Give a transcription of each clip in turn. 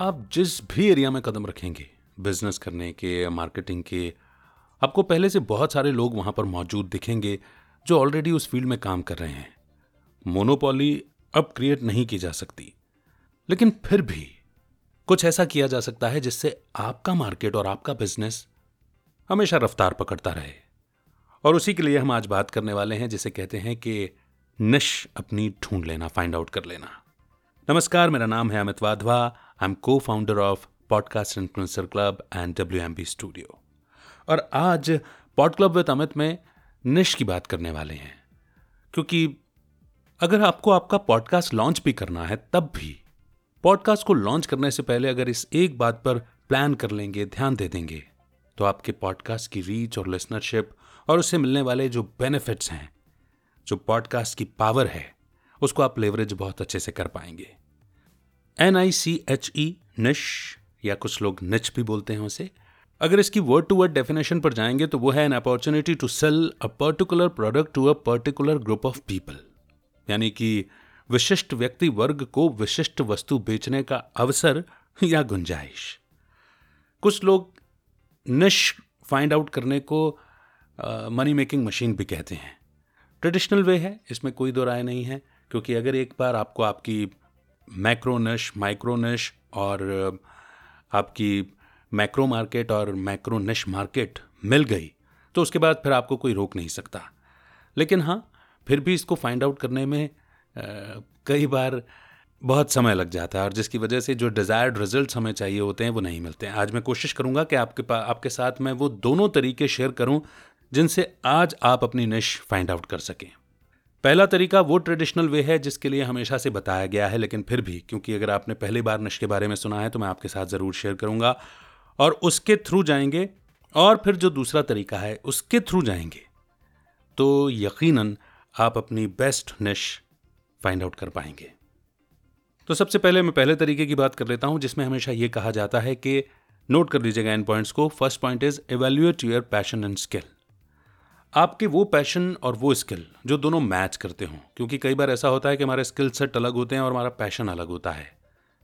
आप जिस भी एरिया में कदम रखेंगे, बिज़नेस करने के, मार्केटिंग के, आपको पहले से बहुत सारे लोग वहाँ पर मौजूद दिखेंगे जो ऑलरेडी उस फ़ील्ड में काम कर रहे हैं। मोनोपॉली अब क्रिएट नहीं की जा सकती। लेकिन फिर भी कुछ ऐसा किया जा सकता है जिससे आपका मार्केट और आपका बिज़नेस हमेशा रफ्तार पकड़ता रहे। और उसी के लिए हम आज बात करने वाले हैं, जिसे कहते हैं कि निश अपनी ढूंढ लेना फाइंड आउट कर लेना। नमस्कार, मेरा नाम है Amit Wadhwa. I am co founder of podcast influencer club and W M B studio और आज पॉड क्लब विद अमित में निश की बात करने वाले हैं। क्योंकि अगर आपको आपका पॉडकास्ट लॉन्च भी करना है, तब भी पॉडकास्ट को लॉन्च करने से पहले अगर इस एक बात पर प्लान कर लेंगे, ध्यान दे देंगे तो आपके पॉडकास्ट की रीच और लिसनरशिप और उससे मिलने वाले जो बेनिफिट्स हैं, जो पॉडकास्ट की पावर है उसको आप लेवरेज बहुत अच्छे से कर पाएँगे। एन आई सी एच ई निश या कुछ लोग निच भी बोलते हैं उसे। अगर इसकी वर्ड टू वर्ड डेफिनेशन पर जाएँगे तो वो है an opportunity to sell a particular product to a particular group of people यानी कि विशिष्ट व्यक्ति वर्ग को विशिष्ट वस्तु बेचने का अवसर या गुंजाइश। कुछ लोग निश फाइंड आउट करने को मनी मेकिंग मशीन भी कहते हैं। ट्रेडिशनल वे है, इसमें कोई दो राय नहीं है। क्योंकि अगर एक बार आपको आपकी मैक्रोनश माइक्रोनश और आपकी मैक्रो मार्केट और मैक्रोनश मार्केट मिल गई तो उसके बाद फिर आपको कोई रोक नहीं सकता। लेकिन हाँ फिर भी इसको फाइंड आउट करने में आ, कई बार बहुत समय लग जाता है और जिसकी वजह से जो डिज़ायर्ड रिज़ल्ट हमें चाहिए होते हैं वो नहीं मिलते हैं। आज मैं कोशिश करूँगा कि आपके पास आपके साथ मैं वो दोनों तरीके शेयर करूँ जिनसे आज आप अपनी निश फाइंड आउट कर सकें। पहला तरीका वो ट्रेडिशनल वे है जिसके लिए हमेशा से बताया गया है, लेकिन फिर भी, क्योंकि अगर आपने पहली बार नश के बारे में सुना है तो मैं आपके साथ ज़रूर शेयर करूँगा। और उसके थ्रू जाएँगे, और फिर जो दूसरा तरीका है, उसके थ्रू जाएँगे। तो यकीनन आप अपनी बेस्ट निश फाइंड आउट कर पाएँगे। तो सबसे पहले मैं पहले तरीके की बात कर लेता हूँ, जिसमें हमेशा यह कहा जाता है कि नोट कर लीजिएगा इन पॉइंट्स को। First point is evaluate your passion and skill आपके वो पैशन और वो स्किल जो दोनों मैच करते हों, क्योंकि कई बार ऐसा होता है कि हमारे स्किल सेट अलग होते हैं और हमारा पैशन अलग होता है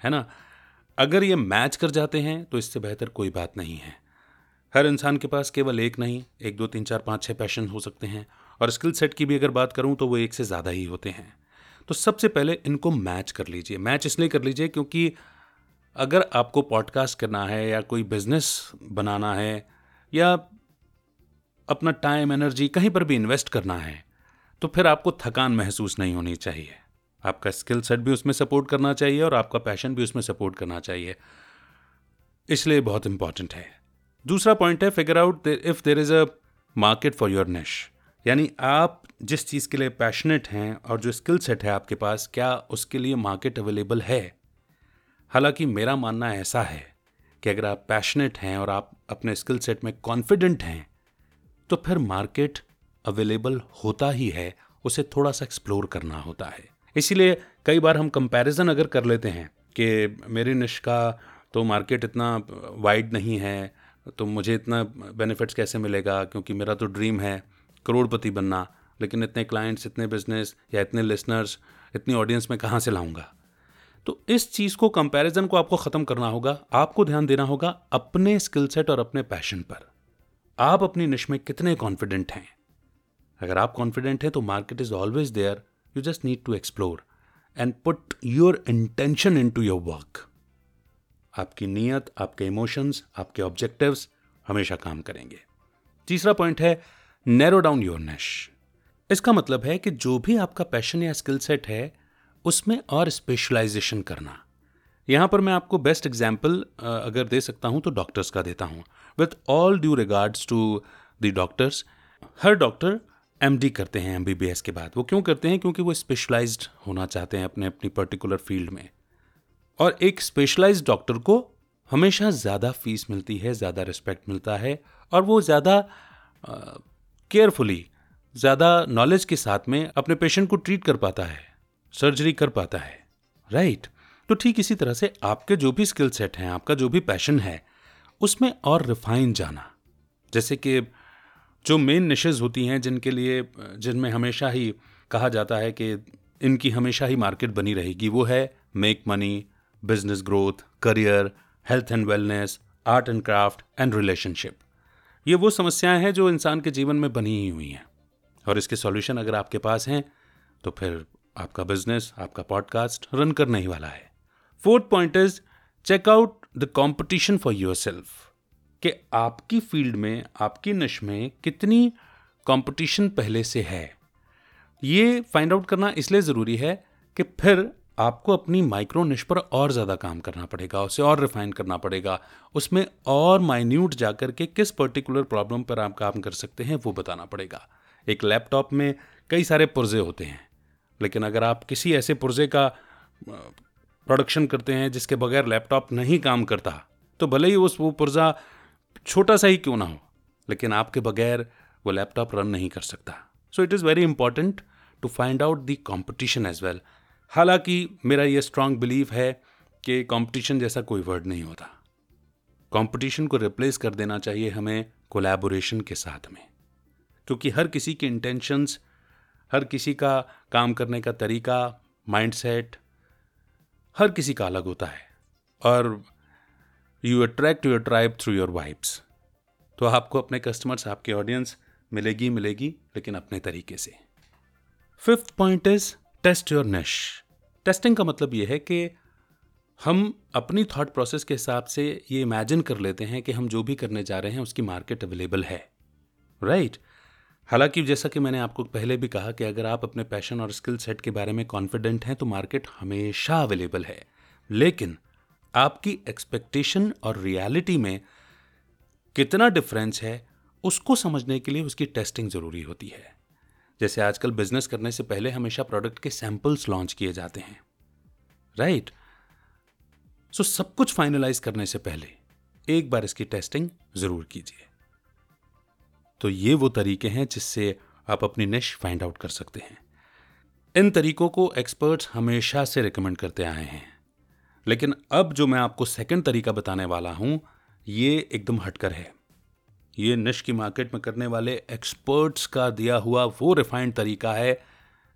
है ना? अगर ये मैच कर जाते हैं तो इससे बेहतर कोई बात नहीं है। हर इंसान के पास केवल एक नहीं, एक, दो, तीन, चार, पाँच छः पैशन हो सकते हैं, और स्किल सेट की भी अगर बात करूँ तो वो एक से ज़्यादा ही होते हैं। तो सबसे पहले इनको मैच कर लीजिए। मैच इसलिए कर लीजिए क्योंकि अगर आपको पॉडकास्ट करना है या कोई बिज़नेस बनाना है, या अपना टाइम एनर्जी कहीं पर भी इन्वेस्ट करना है तो फिर आपको थकान महसूस नहीं होनी चाहिए। आपका स्किल सेट भी उसमें सपोर्ट करना चाहिए और आपका पैशन भी उसमें सपोर्ट करना चाहिए। इसलिए बहुत इंपॉर्टेंट है। दूसरा पॉइंट है figure out if there is a market for your niche यानी आप जिस चीज़ के लिए पैशनेट हैं और जो स्किल सेट है आपके पास, क्या उसके लिए मार्केट अवेलेबल है? हालाँकि मेरा मानना ऐसा है कि अगर आप पैशनेट हैं और आप अपने स्किल सेट में कॉन्फिडेंट हैं तो फिर मार्केट अवेलेबल होता ही है, उसे थोड़ा सा एक्सप्लोर करना होता है। इसीलिए कई बार हम कंपैरिजन अगर कर लेते हैं कि मेरी निश का तो मार्केट इतना वाइड नहीं है तो मुझे इतना बेनिफिट्स कैसे मिलेगा, क्योंकि मेरा तो ड्रीम है करोड़पति बनना, लेकिन इतने क्लाइंट्स, इतने बिज़नेस या इतने लिसनर्स, इतनी ऑडियंस में कहाँ से लाऊँगा? तो इस चीज़ को, कंपैरिजन को आपको ख़त्म करना होगा, आपको ध्यान देना होगा अपने स्किल सेट और अपने पैशन पर। आप अपनी निश में कितने कॉन्फिडेंट हैं? अगर आप कॉन्फिडेंट हैं तो market is always there you just need to explore and put your intention into your work आपकी नीयत, आपके इमोशंस आपके ऑब्जेक्टिव्स हमेशा काम करेंगे। तीसरा पॉइंट है नैरो डाउन योर नेश इसका मतलब है कि जो भी आपका पैशन या स्किल सेट है, उसमें और स्पेशलाइजेशन करना। यहाँ पर मैं आपको बेस्ट एग्ज़ाम्पल अगर दे सकता हूँ तो डॉक्टर्स का देता हूँ। With all due regards to the doctors her doctor MD करते हैं एमबीबीएस के बाद। वो क्यों करते हैं? क्योंकि वो स्पेशलाइज्ड होना चाहते हैं अपने, अपनी पर्टिकुलर फ़ील्ड में। और एक स्पेशलाइज्ड डॉक्टर को हमेशा ज़्यादा फ़ीस मिलती है, ज़्यादा रिस्पेक्ट मिलता है और वो ज़्यादा केयरफुली ज़्यादा नॉलेज के साथ में अपने पेशेंट को ट्रीट कर पाता है सर्जरी कर पाता है। राइट? तो ठीक इसी तरह से आपके जो भी स्किल सेट हैं, आपका जो भी पैशन है, उसमें और रिफाइन जाना। जैसे कि जो मेन निशेज होती हैं, जिनके लिए, जिनमें हमेशा ही कहा जाता है कि इनकी हमेशा ही मार्केट बनी रहेगी, वो है make money business growth career health and wellness art and craft and relationship ये वो समस्याएँ हैं जो इंसान के जीवन में बनी ही हुई हैं। और इसके सॉल्यूशन अगर आपके पास हैं तो फिर आपका बिज़नेस आपका पॉडकास्ट रन करने ही वाला है। Fourth point is check out the competition for yourself कि आपकी फ़ील्ड में, आपकी नश में कितनी कंपटीशन पहले से है। ये फाइंड आउट करना इसलिए ज़रूरी है कि फिर आपको अपनी माइक्रो निश पर और ज़्यादा काम करना पड़ेगा, उसे और रिफाइन करना पड़ेगा। उसमें और माइन्यूट जाकर के किस पर्टिकुलर प्रॉब्लम पर आप काम कर सकते हैं, वो बताना पड़ेगा। एक लैपटॉप में कई सारे पुर्जे होते हैं, लेकिन अगर आप किसी ऐसे पुर्जे का प्रोडक्शन करते हैं, जिसके बगैर लैपटॉप नहीं काम करता। तो भले ही उस वो पुर्जा छोटा सा ही क्यों ना हो, लेकिन आपके बगैर वो लैपटॉप रन नहीं कर सकता। So it is very important to find out the competition as well हालाँकि मेरा ये स्ट्रांग बिलीव है कि कंपटीशन जैसा कोई वर्ड नहीं होता। कंपटीशन को रिप्लेस कर देना चाहिए हमें कोलैबोरेशन के साथ में। क्योंकि हर किसी की इंटेंशंस हर किसी का काम करने का तरीका माइंडसेट हर किसी का अलग होता है। और you attract your tribe through your vibes तो आपको अपने कस्टमर्स आपके ऑडियंस मिलेगी मिलेगी, लेकिन अपने तरीके से। Fifth point is test your niche testing का मतलब ये है कि हम अपनी थॉट प्रोसेस के हिसाब से ये इमेजिन कर लेते हैं कि हम जो भी करने जा रहे हैं उसकी मार्केट अवेलेबल है। राइट? हालाँकि जैसा कि मैंने आपको पहले भी कहा कि अगर आप अपने पैशन और स्किल सेट के बारे में कॉन्फिडेंट हैं तो मार्केट हमेशा अवेलेबल है। लेकिन आपकी एक्सपेक्टेशन और रियलिटी में कितना डिफरेंस है उसको समझने के लिए उसकी टेस्टिंग ज़रूरी होती है। जैसे आजकल बिज़नेस करने से पहले हमेशा प्रोडक्ट के सैंपल्स लॉन्च किए जाते हैं। राइट सो so, सब कुछ फाइनलाइज करने से पहले एक बार इसकी टेस्टिंग ज़रूर कीजिए। तो ये वो तरीके हैं जिससे आप अपनी निश फाइंड आउट कर सकते हैं। इन तरीकों को एक्सपर्ट्स हमेशा से रिकमेंड करते आए हैं। लेकिन अब जो मैं आपको सेकंड तरीका बताने वाला हूँ, ये एकदम हटकर है। ये निश की मार्केट में करने वाले एक्सपर्ट्स का दिया हुआ वो रिफाइंड तरीका है,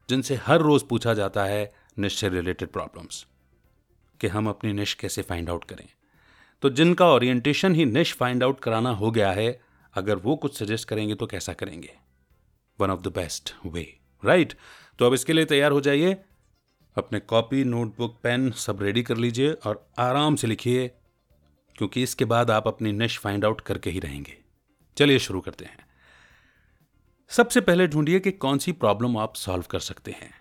जिनसे हर रोज पूछा जाता है निश से रिलेटेड प्रॉब्लम्स कि हम अपनी निश कैसे फाइंड आउट करें। तो जिनका ओरिएंटेशन ही निश फाइंड आउट कराना हो गया है अगर वो कुछ सजेस्ट करेंगे तो कैसा करेंगे? One of the best way right तो अब इसके लिए तैयार हो जाइए। अपने कॉपी नोटबुक पेन सब रेडी कर लीजिए और आराम से लिखिए, क्योंकि इसके बाद आप अपनी निश फाइंड आउट करके ही रहेंगे। चलिए शुरू करते हैं। सबसे पहले ढूंढिए कि कौन सी प्रॉब्लम आप सॉल्व कर सकते हैं।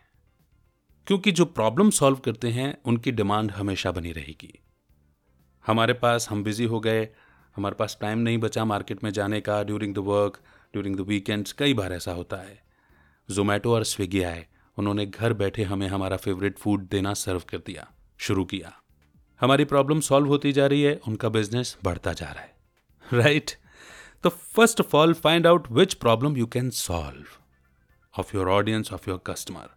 क्योंकि जो प्रॉब्लम सॉल्व करते हैं, उनकी डिमांड हमेशा बनी रहेगी। हमारे पास हम बिज़ी हो गए हमारे पास टाइम नहीं बचा मार्केट में जाने का during the work during the weekends कई बार ऐसा होता है। जोमेटो और स्विगी आए, उन्होंने घर बैठे हमें हमारा फेवरेट फ़ूड देना सर्व कर दिया, शुरू किया। हमारी प्रॉब्लम सॉल्व होती जा रही है, उनका बिज़नेस बढ़ता जा रहा है। Right right? तो first of all find out which problem you can solve of your audience of your customer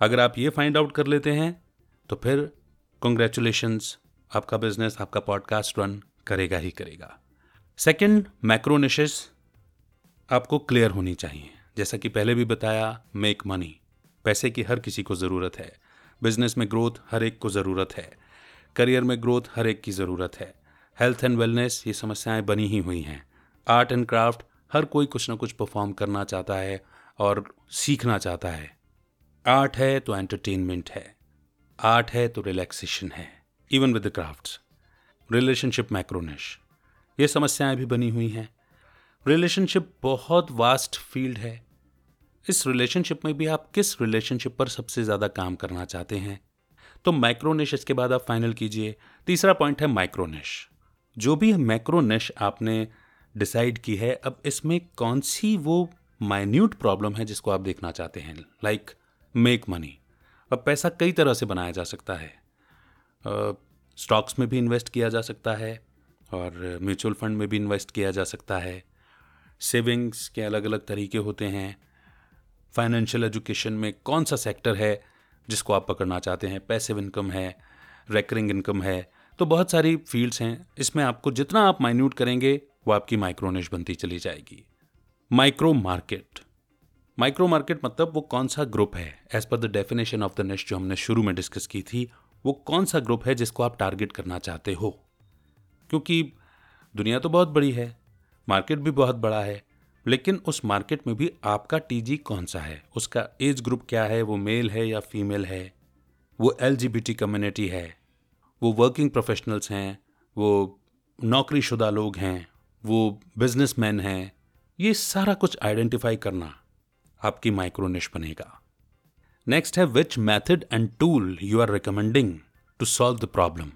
अगर आप ये फाइंड आउट कर लेते हैं तो फिर कॉन्ग्रेचुलेशंस आपका बिज़नेस आपका पॉडकास्ट रन करेगा ही करेगा। सेकेंड मैक्रोनिशेस आपको क्लियर होनी चाहिए। जैसा कि पहले भी बताया मेक मनी पैसे की हर किसी को ज़रूरत है। बिज़नेस में ग्रोथ हर एक को ज़रूरत है। करियर में ग्रोथ हर एक की ज़रूरत है। हेल्थ एंड वेलनेस ये समस्याएँ बनी ही हुई हैं। आर्ट एंड क्राफ्ट हर कोई कुछ ना कुछ परफॉर्म करना चाहता है और सीखना चाहता है। आर्ट है तो एंटरटेनमेंट है। आर्ट है तो रिलैक्सेशन है। Even with the crafts relationship macro niche ये समस्याएँ भी बनी हुई हैं। रिलेशनशिप बहुत वास्ट फ़ील्ड है। इस रिलेशनशिप में भी आप किस रिलेशनशिप पर सबसे ज़्यादा काम करना चाहते हैं? तो माइक्रोनिश इसके बाद आप फाइनल कीजिए। तीसरा पॉइंट है माइक्रोनिश जो भी मैक्रोनिश आपने डिसाइड की है, अब इसमें कौन सी वो माइन्यूट प्रॉब्लम है जिसको आप देखना चाहते हैं? लाइक मेक मनी अब पैसा कई तरह से बनाया जा सकता है। स्टॉक्स में भी इन्वेस्ट किया जा सकता है। और म्यूचुअल फंड में भी इन्वेस्ट किया जा सकता है। सेविंग्स के अलग अलग तरीके होते हैं। फाइनेंशियल एजुकेशन में कौन सा सेक्टर है जिसको आप पकड़ना चाहते हैं? पैसिव इनकम है रेकरिंग इनकम है तो बहुत सारी फील्ड्स हैं। इसमें आपको जितना आप माइन्यूट करेंगे, वो आपकी माइक्रोनिश बनती चली जाएगी। माइक्रो मार्केट माइक्रो मार्केट मतलब वो कौन सा ग्रुप है? As per the definition of the next जो हमने शुरू में डिस्कस की थी, वो कौन सा ग्रुप है जिसको आप टारगेट करना चाहते हो? क्योंकि दुनिया तो बहुत बड़ी है, मार्केट भी बहुत बड़ा है, लेकिन उस मार्केट में भी आपका टीजी कौन सा है? उसका एज ग्रुप क्या है? वो मेल है या फीमेल है? वो एलजीबीटी कम्युनिटी है? वो वर्किंग प्रोफेशनल्स हैं? वो नौकरीशुदा लोग हैं? वो बिजनेसमैन हैं? ये सारा कुछ आइडेंटिफाई करना आपकी माइक्रोनिश बनेगा। नेक्स्ट है which method and tool you are recommending to solve the problem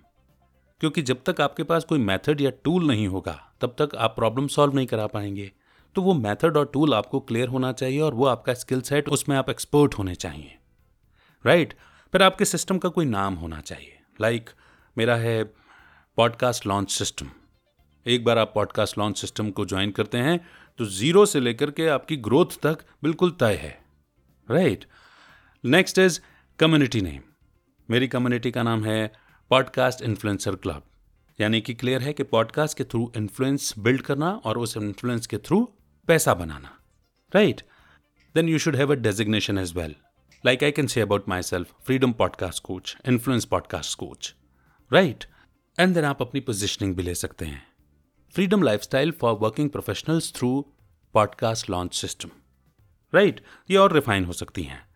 क्योंकि जब तक आपके पास कोई मेथड या टूल नहीं होगा तब तक आप प्रॉब्लम सॉल्व नहीं करा पाएँगे। तो वो मेथड और टूल आपको क्लियर होना चाहिए और वो आपका स्किल सेट उसमें आप एक्सपर्ट होने चाहिए। Right right? फिर आपके सिस्टम का कोई नाम होना चाहिए। लाइक like, मेरा है पॉडकास्ट लॉन्च सिस्टम एक बार आप पॉडकास्ट लॉन्च सिस्टम को ज्वाइन करते हैं तो ज़ीरो से लेकर के आपकी ग्रोथ तक बिल्कुल तय है। Right next is community name मेरी कम्युनिटी का नाम है पॉडकास्ट इन्फ्लुएंसर क्लब। यानी कि क्लियर है कि पॉडकास्ट के थ्रू इन्फ्लुएंस बिल्ड करना और उस इन्फ्लुएंस के थ्रू पैसा बनाना। Right then you should have a designation as well like I can say about myself freedom podcast coach influence podcast coach right and then आप अपनी पोजिशनिंग भी ले सकते हैं। Freedom lifestyle for working professionals through podcast launch system right ये और refine हो सकती हैं।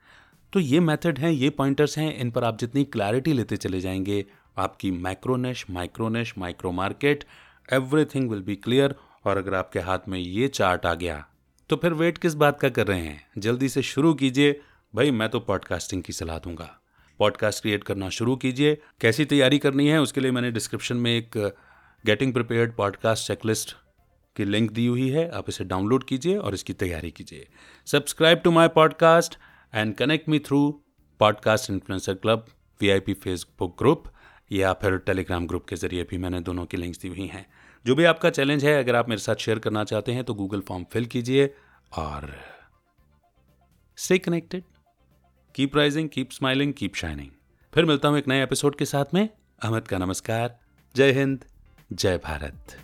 तो ये मेथड हैं, ये पॉइंटर्स हैं, इन पर आप जितनी क्लैरिटी लेते चले जाएँगे आपकी micro niche micro niche micro market everything will be clear और अगर आपके हाथ में ये चार्ट आ गया तो फिर वेट किस बात का कर रहे हैं? जल्दी से शुरू कीजिए। भाई, मैं तो पॉडकास्टिंग की सलाह दूँगा। पॉडकास्ट क्रिएट करना शुरू कीजिए। कैसी तैयारी करनी है, उसके लिए मैंने डिस्क्रिप्शन में एक गेटिंग प्रिपेयर्ड पॉडकास्ट चेकलिस्ट की लिंक दी हुई है। आप इसे डाउनलोड कीजिए और इसकी तैयारी कीजिए। Subscribe to my podcast and connect me through podcast influencer club VIP Facebook group या फिर टेलीग्राम ग्रुप के ज़रिए भी मैंने दोनों की लिंक्स दी हुई हैं। जो भी आपका चैलेंज है, अगर आप मेरे साथ शेयर करना चाहते हैं तो गूगल फॉर्म फिल कीजिए और stay connected keep rising keep smiling keep shining फिर मिलता हूँ एक नए एपिसोड के साथ में। अहमद का नमस्कार। जय हिंद, जय भारत।